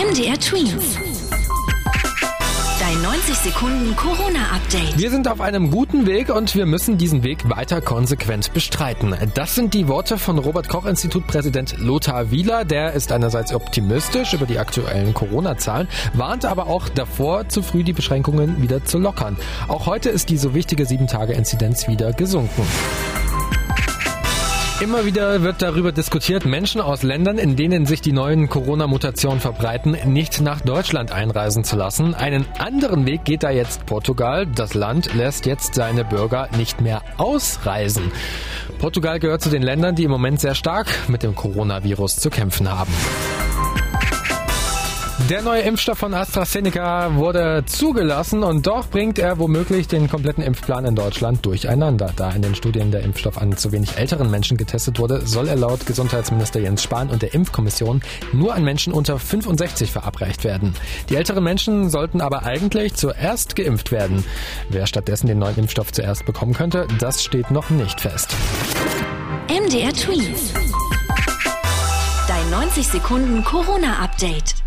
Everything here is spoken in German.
MDR Twins. Dein 90 Sekunden Corona-Update. Wir sind auf einem guten Weg und wir müssen diesen Weg weiter konsequent bestreiten. Das sind die Worte von Robert Koch Institut Präsident Lothar Wieler. Der ist einerseits optimistisch über die aktuellen Corona-Zahlen, warnt aber auch davor, zu früh die Beschränkungen wieder zu lockern. Auch heute ist die so wichtige 7-Tage-Inzidenz wieder gesunken. Immer wieder wird darüber diskutiert, Menschen aus Ländern, in denen sich die neuen Corona-Mutationen verbreiten, nicht nach Deutschland einreisen zu lassen. Einen anderen Weg geht da jetzt Portugal. Das Land lässt jetzt seine Bürger nicht mehr ausreisen. Portugal gehört zu den Ländern, die im Moment sehr stark mit dem Coronavirus zu kämpfen haben. Der neue Impfstoff von AstraZeneca wurde zugelassen und doch bringt er womöglich den kompletten Impfplan in Deutschland durcheinander. Da in den Studien der Impfstoff an zu wenig älteren Menschen getestet wurde, soll er laut Gesundheitsminister Jens Spahn und der Impfkommission nur an Menschen unter 65 verabreicht werden. Die älteren Menschen sollten aber eigentlich zuerst geimpft werden. Wer stattdessen den neuen Impfstoff zuerst bekommen könnte, das steht noch nicht fest. MDR Twins. Dein 90 Sekunden Corona-Update.